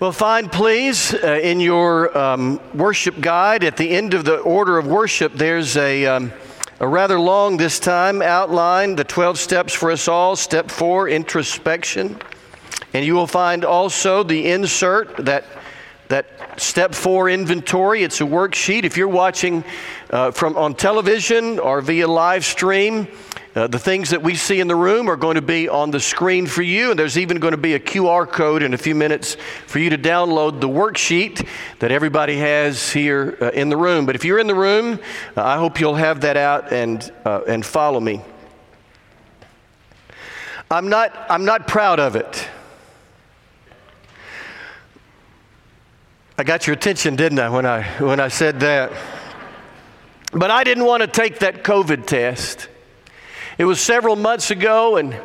Well, find, please, uh, in your um, worship guide at the end of the order of worship, there's a, um, a rather long, this time, outline the 12 steps for us all. Step four, introspection. And you will find also the insert that that step four inventory. It's a worksheet. If you're watching uh, from on television or via live stream, uh, the things that we see in the room are going to be on the screen for you, and there's even going to be a QR code in a few minutes for you to download the worksheet that everybody has here uh, in the room. But if you're in the room, uh, I hope you'll have that out and, uh, and follow me. I'm not, I'm not proud of it. I got your attention, didn't I, when I, when I said that? But I didn't want to take that COVID test. It was several months ago, and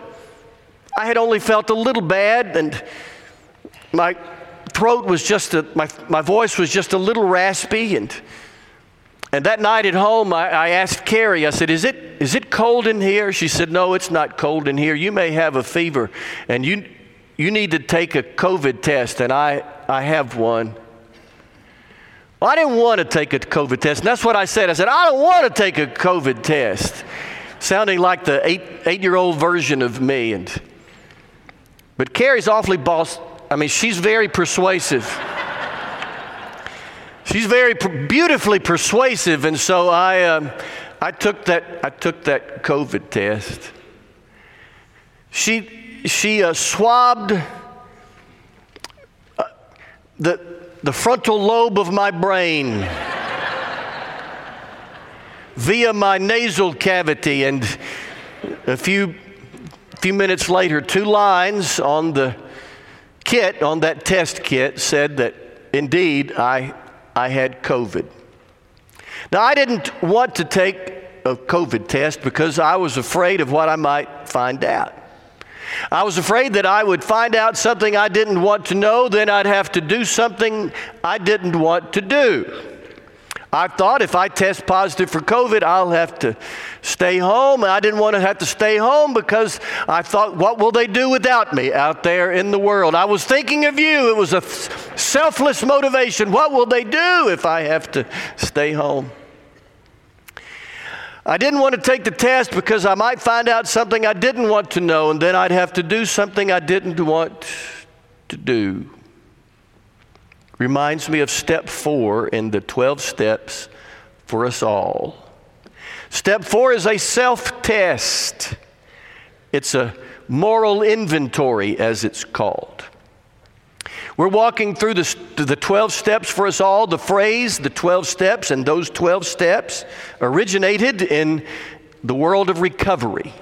I had only felt a little bad, and my throat was just a, my, my voice was just a little raspy. And, and that night at home, I, I asked Carrie, I said, is it, is it cold in here? She said, No, it's not cold in here. You may have a fever, and you, you need to take a COVID test, and I, I have one. Well, I didn't want to take a COVID test. And that's what I said. I said, I don't want to take a COVID test sounding like the eight, eight year old version of me. And, but Carrie's awfully boss. I mean, she's very persuasive. she's very beautifully persuasive. And so I, um, I, took that, I took that COVID test. She, she uh, swabbed uh, the, the frontal lobe of my brain via my nasal cavity. And a few, few minutes later, two lines on the kit, on that test kit, said that indeed I, I had COVID. Now, I didn't want to take a COVID test because I was afraid of what I might find out. I was afraid that I would find out something I didn't want to know, then I'd have to do something I didn't want to do. I thought if I test positive for COVID, I'll have to stay home. I didn't want to have to stay home because I thought, what will they do without me out there in the world? I was thinking of you. It was a selfless motivation. What will they do if I have to stay home? I didn't want to take the test because I might find out something I didn't want to know, and then I'd have to do something I didn't want to do reminds me of step four in the 12 steps for us all. Step four is a self test, it's a moral inventory, as it's called. We're walking through the, the 12 steps for us all. The phrase, the 12 steps, and those 12 steps originated in the world of recovery.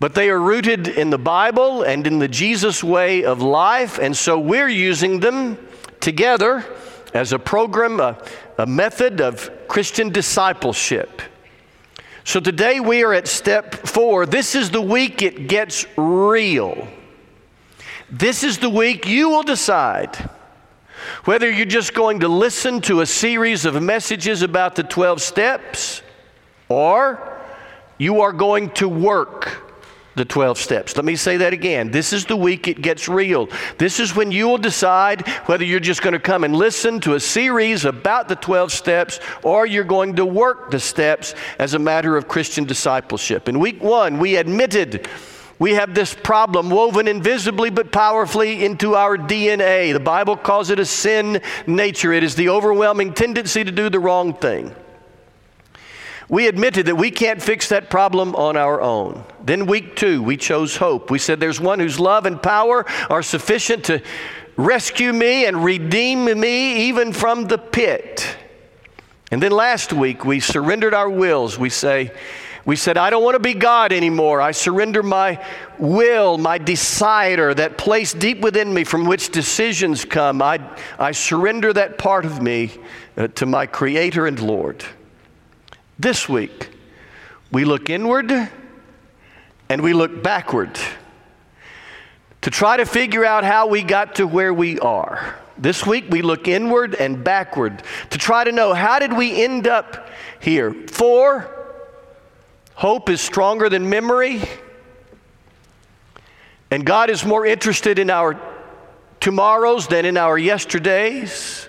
But they are rooted in the Bible and in the Jesus way of life, and so we're using them together as a program, a, a method of Christian discipleship. So today we are at step four. This is the week it gets real. This is the week you will decide whether you're just going to listen to a series of messages about the 12 steps or you are going to work the 12 steps. Let me say that again. This is the week it gets real. This is when you will decide whether you're just going to come and listen to a series about the 12 steps or you're going to work the steps as a matter of Christian discipleship. In week one, we admitted we have this problem woven invisibly but powerfully into our DNA. The Bible calls it a sin nature, it is the overwhelming tendency to do the wrong thing. We admitted that we can't fix that problem on our own. Then, week two, we chose hope. We said there's one whose love and power are sufficient to rescue me and redeem me even from the pit. And then last week, we surrendered our wills. We say, we said, I don't want to be God anymore. I surrender my will, my decider, that place deep within me from which decisions come. I, I surrender that part of me uh, to my Creator and Lord. This week, we look inward and we look backward to try to figure out how we got to where we are. This week we look inward and backward to try to know how did we end up here? For hope is stronger than memory, and God is more interested in our tomorrows than in our yesterdays.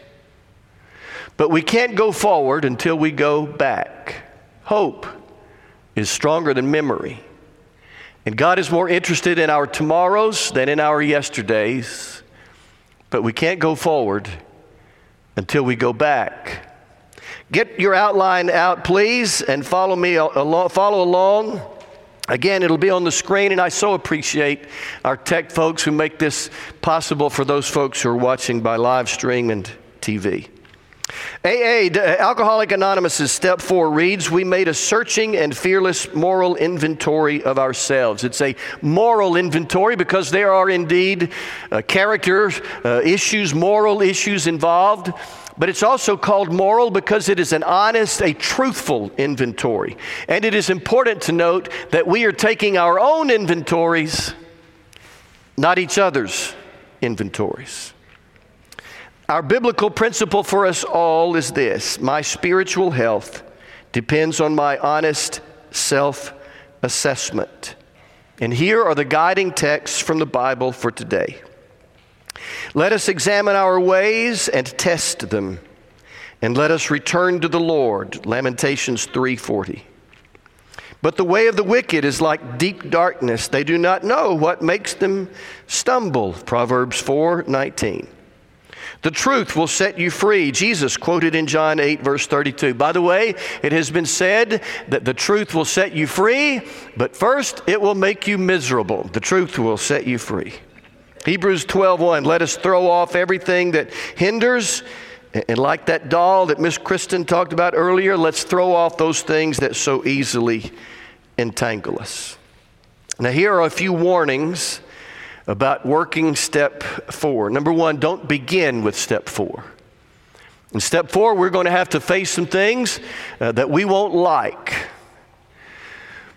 But we can't go forward until we go back. Hope is stronger than memory. And God is more interested in our tomorrows than in our yesterdays. But we can't go forward until we go back. Get your outline out, please, and follow me along, follow along. Again, it'll be on the screen, and I so appreciate our tech folks who make this possible for those folks who are watching by live stream and TV. AA, Alcoholic Anonymous' step four reads We made a searching and fearless moral inventory of ourselves. It's a moral inventory because there are indeed uh, character uh, issues, moral issues involved. But it's also called moral because it is an honest, a truthful inventory. And it is important to note that we are taking our own inventories, not each other's inventories. Our biblical principle for us all is this my spiritual health depends on my honest self assessment. And here are the guiding texts from the Bible for today. Let us examine our ways and test them, and let us return to the Lord. Lamentations 3:40. But the way of the wicked is like deep darkness. They do not know what makes them stumble. Proverbs 4:19. The truth will set you free. Jesus quoted in John 8, verse 32. By the way, it has been said that the truth will set you free, but first it will make you miserable. The truth will set you free. Hebrews 12:1 Let us throw off everything that hinders and like that doll that Miss Kristen talked about earlier, let's throw off those things that so easily entangle us. Now here are a few warnings about working step four. Number one, don't begin with step four. In step four, we're going to have to face some things uh, that we won't like.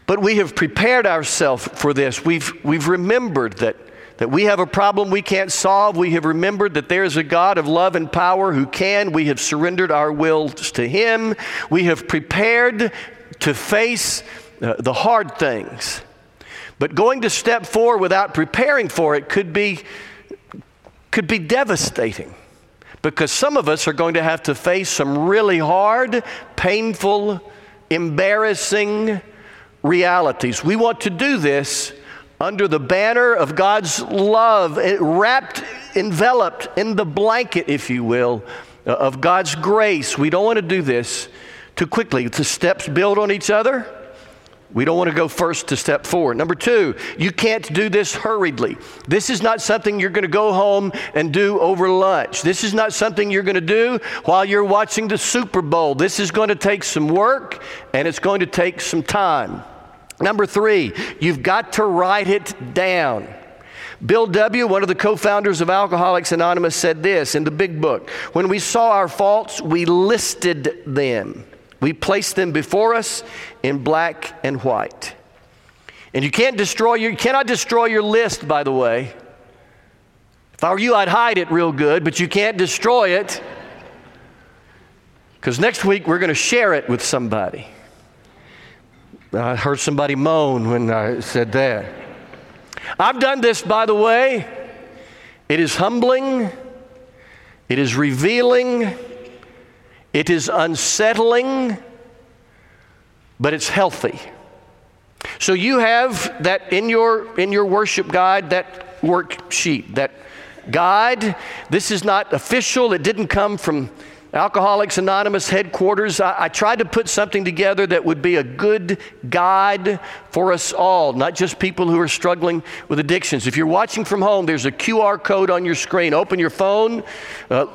But we have prepared ourselves for this. We've, we've remembered that, that we have a problem we can't solve. We have remembered that there is a God of love and power who can. We have surrendered our wills to Him. We have prepared to face uh, the hard things. But going to step four without preparing for it could be, could be devastating because some of us are going to have to face some really hard, painful, embarrassing realities. We want to do this under the banner of God's love, wrapped, enveloped in the blanket, if you will, uh, of God's grace. We don't want to do this too quickly. The steps build on each other. We don't want to go first to step four. Number two, you can't do this hurriedly. This is not something you're going to go home and do over lunch. This is not something you're going to do while you're watching the Super Bowl. This is going to take some work and it's going to take some time. Number three, you've got to write it down. Bill W., one of the co founders of Alcoholics Anonymous, said this in the big book When we saw our faults, we listed them. We placed them before us in black and white. And you can't destroy your, you cannot destroy your list, by the way. If I were you, I'd hide it real good, but you can't destroy it. Because next week we're going to share it with somebody. I heard somebody moan when I said that. I've done this, by the way. It is humbling, it is revealing, it is unsettling, but it's healthy. So you have that in your in your worship guide, that worksheet, that guide. This is not official. It didn't come from Alcoholics Anonymous headquarters. I, I, tried to put something together that would be a good guide for us all, not just people who are struggling with addictions. If you're watching from home, there's a QR code on your screen. Open your phone, uh,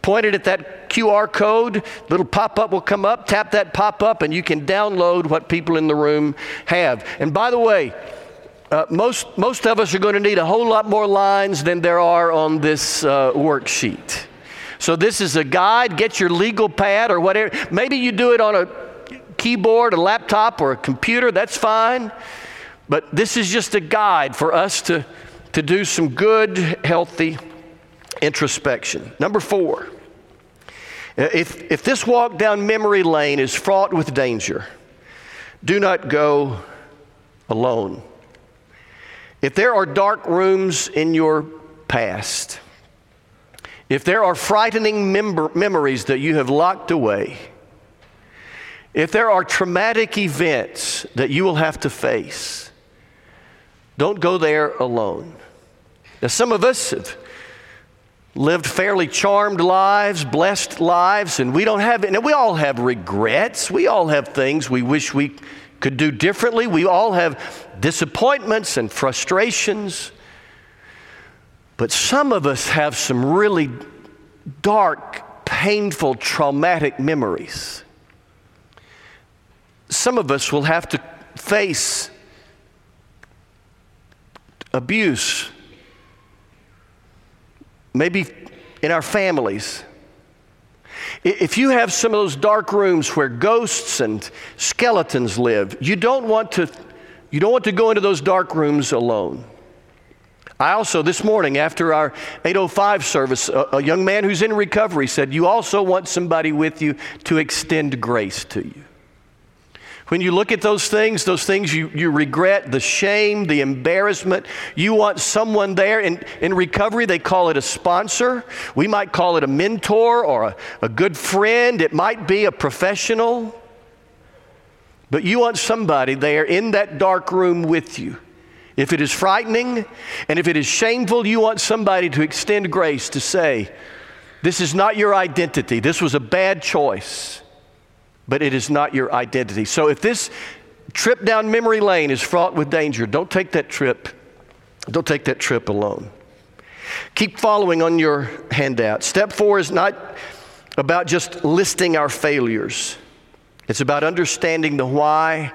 pointed at that QR code, little pop up will come up, tap that pop up, and you can download what people in the room have. And by the way, uh, most, most of us are going to need a whole lot more lines than there are on this uh, worksheet. So, this is a guide. Get your legal pad or whatever. Maybe you do it on a keyboard, a laptop, or a computer. That's fine. But this is just a guide for us to, to do some good, healthy introspection. Number four, if, if this walk down memory lane is fraught with danger, do not go alone. If there are dark rooms in your past. If there are frightening mem- memories that you have locked away, if there are traumatic events that you will have to face, don't go there alone. Now, some of us have lived fairly charmed lives, blessed lives, and we don't have, and we all have regrets. We all have things we wish we could do differently. We all have disappointments and frustrations. But some of us have some really dark, painful, traumatic memories. Some of us will have to face abuse, maybe in our families. If you have some of those dark rooms where ghosts and skeletons live, you don't want to, you don't want to go into those dark rooms alone. I also, this morning after our 805 service, a, a, young man who's in recovery said, You also want somebody with you to extend grace to you. When you look at those things, those things you, you regret, the shame, the embarrassment, you want someone there. In, in recovery, they call it a sponsor. We might call it a mentor or a, a good friend. It might be a professional. But you want somebody there in that dark room with you if it is frightening and if it is shameful, you want somebody to extend grace to say, This is not your identity. This was a bad choice, but it is not your identity. So if this trip down memory lane is fraught with danger, don't take that trip. Don't take that trip alone. Keep following on your handout. Step four is not about just listing our failures, it's about understanding the why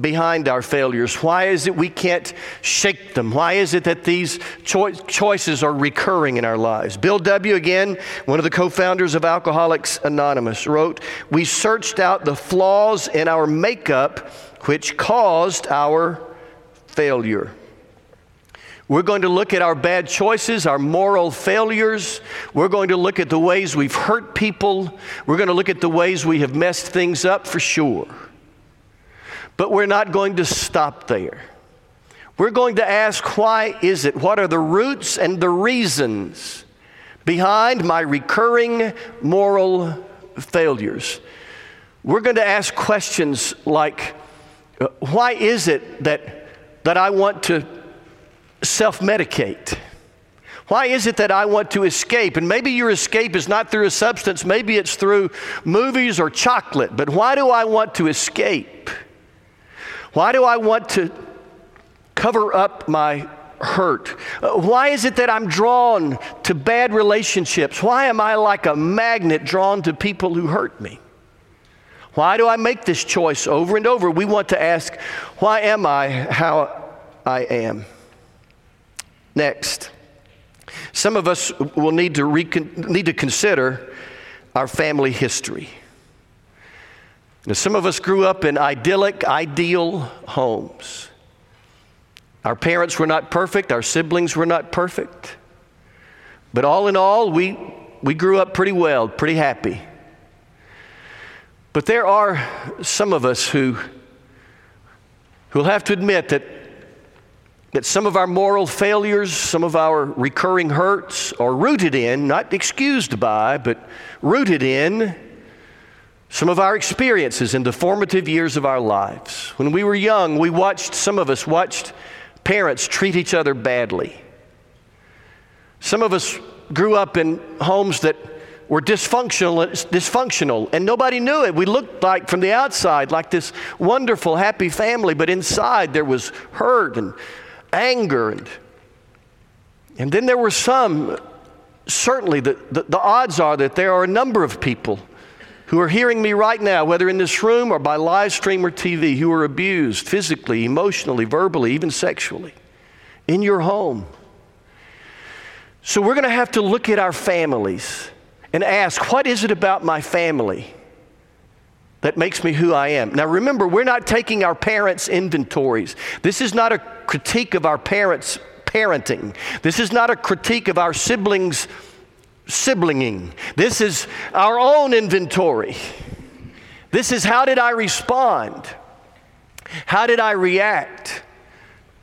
behind our failures? Why is it we can't shake them? Why is it that these cho- choices are recurring in our lives? Bill W., again, one of the co founders of Alcoholics Anonymous, wrote We searched out the flaws in our makeup which caused our failure. We're going to look at our bad choices, our moral failures. We're going to look at the ways we've hurt people. We're going to look at the ways we have messed things up for sure. But we're not going to stop there. We're going to ask why is it? What are the roots and the reasons behind my recurring moral failures? We're going to ask questions like uh, why is it that, that I want to self medicate? Why is it that I want to escape? And maybe your escape is not through a substance, maybe it's through movies or chocolate, but why do I want to escape? Why do I want to cover up my hurt? Uh, why is it that I'm drawn to bad relationships? Why am I like a magnet drawn to people who hurt me? Why do I make this choice over and over? We want to ask, why am I how I am? Next, some of us will need to, recon- need to consider our family history. Now, some of us grew up in idyllic, ideal homes. Our parents were not perfect, our siblings were not perfect. But all in all, we, we grew up pretty well, pretty happy. But there are some of us who who'll have to admit that, that some of our moral failures, some of our recurring hurts are rooted in, not excused by, but rooted in some of our experiences in the formative years of our lives. When we were young, we watched, some of us watched parents treat each other badly. Some of us grew up in homes that were dysfunctional, dysfunctional, and nobody knew it. We looked like from the outside like this wonderful, happy family, but inside there was hurt and anger. And, and then there were some, certainly, the, the, the odds are that there are a number of people who are hearing me right now, whether in this room or by live stream or TV, who are abused physically, emotionally, verbally, even sexually in your home. So we're going to have to look at our families and ask, what is it about my family that makes me who I am? Now remember, we're not taking our parents' inventories. This is not a critique of our parents' parenting. This is not a critique of our siblings' siblinging. This is our own inventory. This is how did I respond? How did I react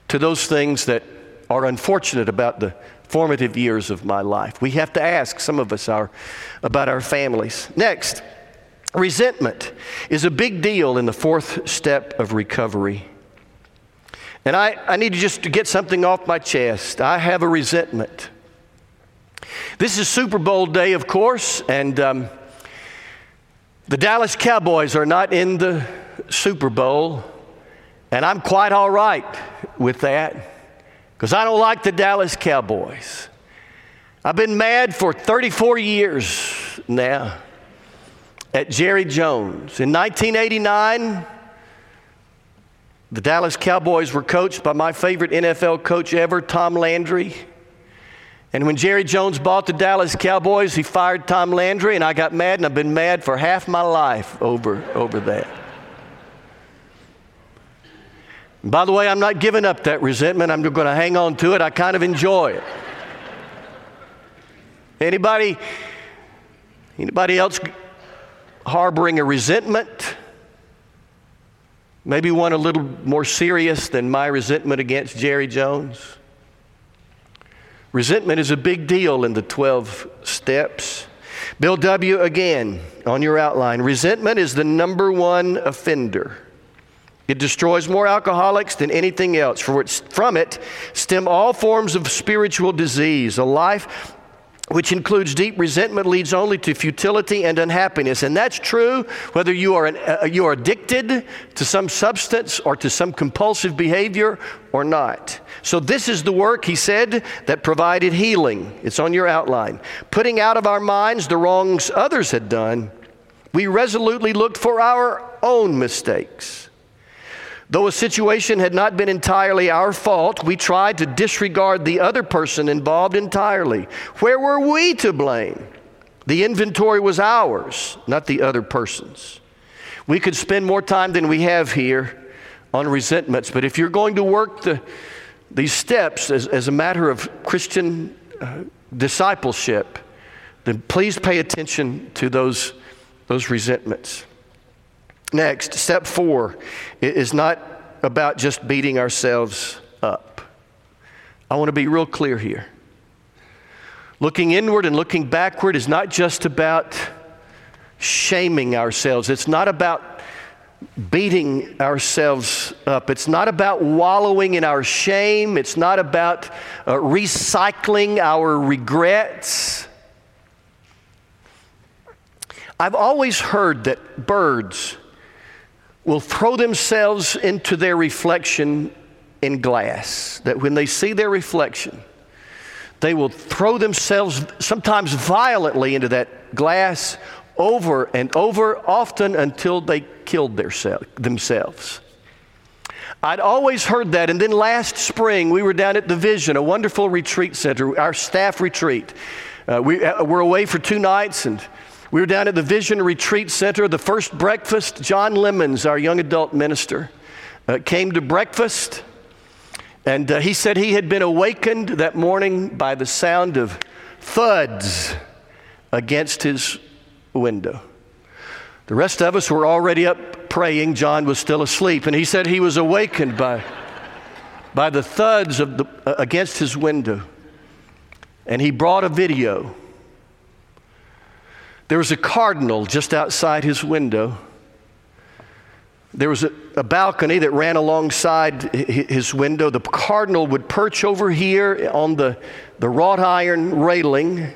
to those things that are unfortunate about the formative years of my life. We have to ask some of us our, about our families. Next, resentment is a big deal in the fourth step of recovery. And I, I need to just get something off my chest. I have a resentment. This is Super Bowl day, of course, and um, the Dallas Cowboys are not in the Super Bowl, and I'm quite all right with that because I don't like the Dallas Cowboys. I've been mad for 34 years now at Jerry Jones. In 1989, the Dallas Cowboys were coached by my favorite NFL coach ever, Tom Landry. And when Jerry Jones bought the Dallas Cowboys, he fired Tom Landry, and I got mad, and I've been mad for half my life over, over that. By the way, I'm not giving up that resentment. I'm going to hang on to it. I kind of enjoy it. Anybody, anybody else harboring a resentment? Maybe one a little more serious than my resentment against Jerry Jones? Resentment is a big deal in the 12 steps. Bill W. again on your outline. Resentment is the number one offender. It destroys more alcoholics than anything else. From it stem all forms of spiritual disease. A life which includes deep resentment, leads only to futility and unhappiness. And that's true whether you are, an, uh, you are addicted to some substance or to some compulsive behavior or not. So, this is the work, he said, that provided healing. It's on your outline. Putting out of our minds the wrongs others had done, we resolutely looked for our own mistakes. Though a situation had not been entirely our fault, we tried to disregard the other person involved entirely. Where were we to blame? The inventory was ours, not the other person's. We could spend more time than we have here on resentments, but if you're going to work the, these steps as, as a matter of Christian uh, discipleship, then please pay attention to those, those resentments. Next, step four is not about just beating ourselves up. I want to be real clear here. Looking inward and looking backward is not just about shaming ourselves, it's not about beating ourselves up. It's not about wallowing in our shame. It's not about uh, recycling our regrets. I've always heard that birds will throw themselves into their reflection in glass. That when they see their reflection, they will throw themselves sometimes violently into that glass over and over, often until they killed themselves. I'd always heard that. And then last spring, we were down at the Vision, a wonderful retreat center, our staff retreat. Uh, we, uh, we're away for two nights, and we were down at the Vision Retreat Center. The first breakfast, John Lemons, our young adult minister, uh, came to breakfast. And uh, he said he had been awakened that morning by the sound of thuds against his window. The rest of us were already up praying. John was still asleep. And he said he was awakened by, by the thuds of the, uh, against his window. And he brought a video there was a cardinal just outside his window. There was a, a, balcony that ran alongside his window. The cardinal would perch over here on the, the wrought iron railing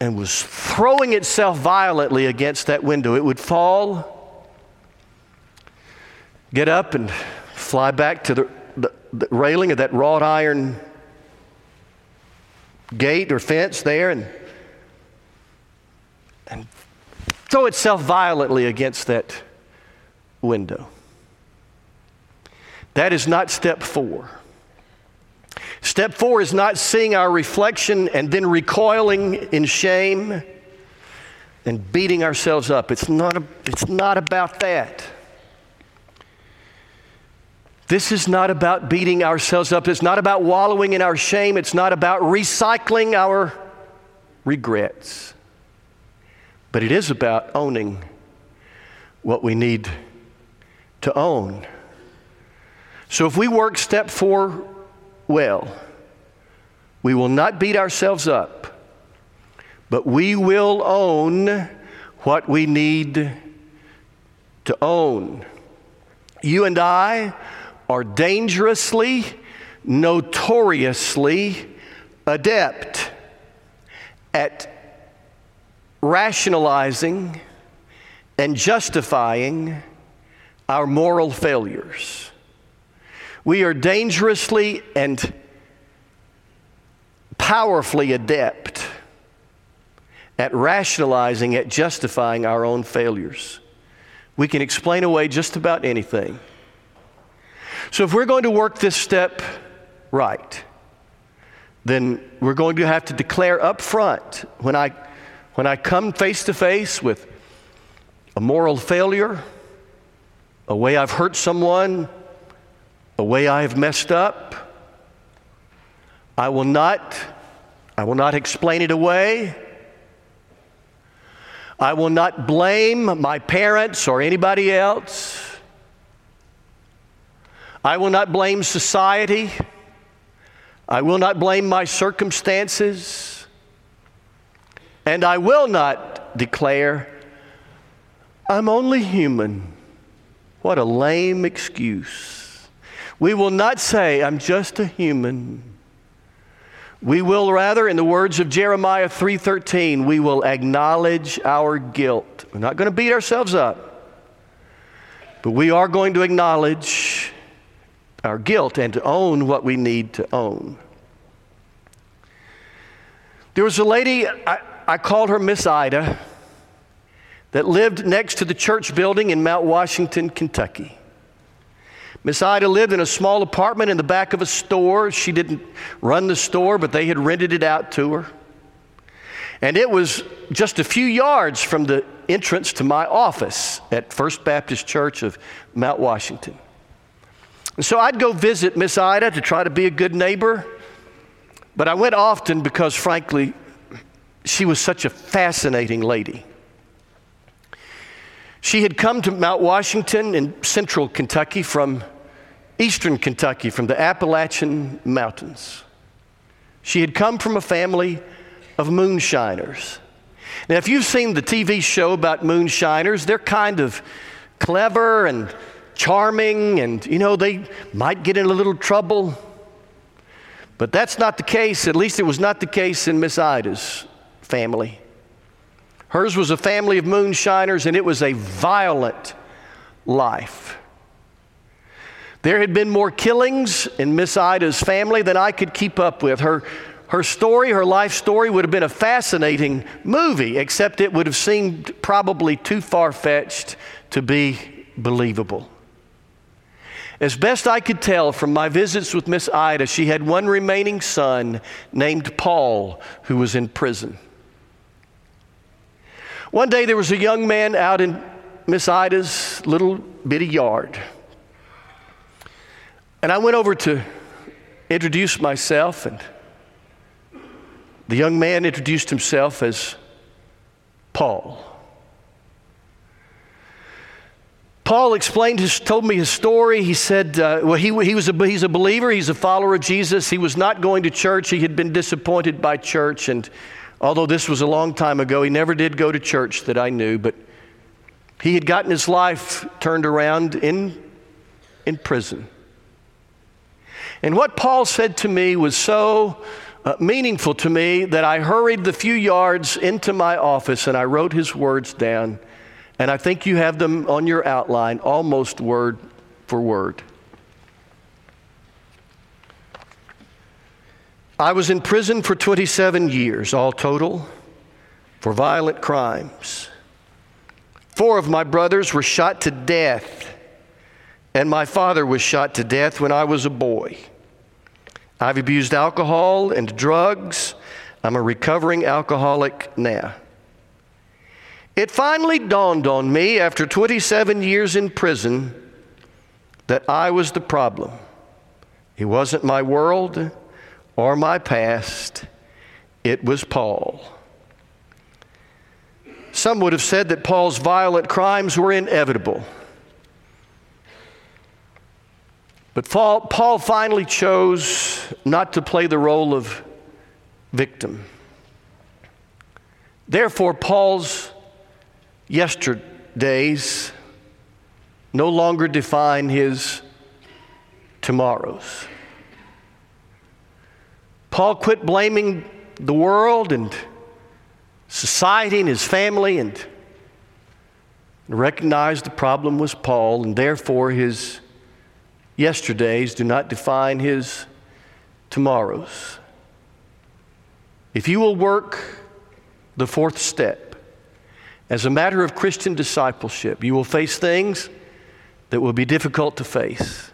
and was throwing itself violently against that window. It would fall, get up, and fly back to the, the, the railing of that wrought iron gate or fence there and and throw itself violently against that window. That is not step four. Step four is not seeing our reflection and then recoiling in shame and beating ourselves up. It's not, a, it's not about that. This is not about beating ourselves up. It's not about wallowing in our shame. It's not about recycling our regrets. But it is about owning what we need to own. So if we work step four well, We will not beat ourselves up, but we will own what we need to own. You and I are dangerously, notoriously adept at rationalizing and justifying our moral failures. We are dangerously and powerfully adept at rationalizing, at justifying our own failures. We can explain away just about anything. So, if we're going to work this step right, then we're going to have to declare up front when I, when I come face to face with a moral failure, a way I've hurt someone, a way I have messed up, I will not, I will not explain it away. I will not blame my parents or anybody else. I will not blame society. I will not blame my circumstances. And I will not declare, I'm only human. What a lame excuse. We will not say, I'm just a human. We will rather, in the words of Jeremiah 3:13, we will acknowledge our guilt. We're not going to beat ourselves up, but we are going to acknowledge our guilt and to own what we need to own. There was a lady, I called her Miss Ida, that lived next to the church building in Mount Washington, Kentucky. Miss Ida lived in a small apartment in the back of a store. She didn't run the store, but they had rented it out to her. And it was just a few yards from the entrance to my office at First Baptist Church of Mount Washington. And so I'd go visit Miss Ida to try to be a good neighbor, but I went often because, frankly, she was such a fascinating lady. She had come to Mount Washington in central Kentucky from eastern Kentucky, from the Appalachian Mountains. She had come from a family of moonshiners. Now, if you've seen the TV show about moonshiners, they're kind of clever and charming, and you know, they might get in a little trouble. But that's not the case, at least it was not the case in Miss Ida's family. Hers was a family of moonshiners, and it was a violent life. There had been more killings in Miss Ida's family than I could keep up with. Her, her story, her life story, would have been a fascinating movie, except it would have seemed probably too far fetched to be believable. As best I could tell from my visits with Miss Ida, she had one remaining son named Paul who was in prison. One day there was a young man out in Miss Ida's little bitty yard. And I went over to introduce myself, and the young man introduced himself as Paul. Paul explained his, told me his story. He said, uh, well, he, he was a, he's a believer, he's a follower of Jesus. He was not going to church, he had been disappointed by church. And although this was a long time ago, he never did go to church that I knew, but he had gotten his life turned around in, in prison. And what Paul said to me was so uh, meaningful to me that I hurried the few yards into my office and I wrote his words down. And I think you have them on your outline almost word for word. I was in prison for 27 years, all total, for violent crimes. Four of my brothers were shot to death, and my father was shot to death when I was a boy. I've abused alcohol and drugs. I'm a recovering alcoholic now. It finally dawned on me after 27 years in prison that I was the problem. It wasn't my world or my past, it was Paul. Some would have said that Paul's violent crimes were inevitable. But Paul, finally chose not to play the role of victim. Therefore, Paul's yesterdays no longer define his tomorrows. Paul quit blaming the world and society and his family and recognized the problem was Paul, and therefore his yesterdays do not define his tomorrows. If you will work the fourth step as a matter of Christian discipleship, you will face things that will be difficult to face.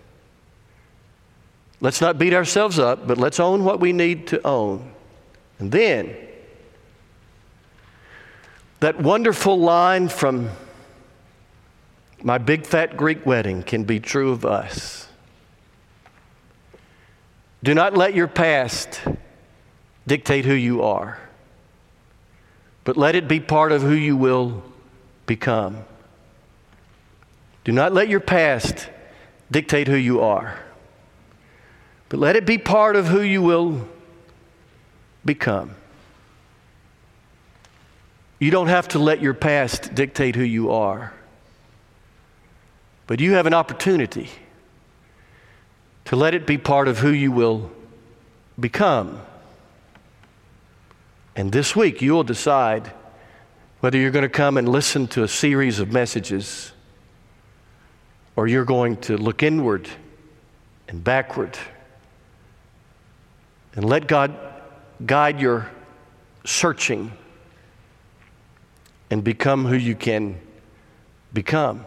Let's not beat ourselves up, but let's own what we need to own. And then, that wonderful line from my big fat Greek wedding can be true of us. Do not let your past dictate who you are, but let it be part of who you will become. Do not let your past dictate who you are, but let it be part of who you will become. You don't have to let your past dictate who you are, but you have an opportunity to let it be part of who you will become. And this week, you will decide whether you're going to come and listen to a series of messages or you're going to look inward and backward and let God guide your searching and become who you can become.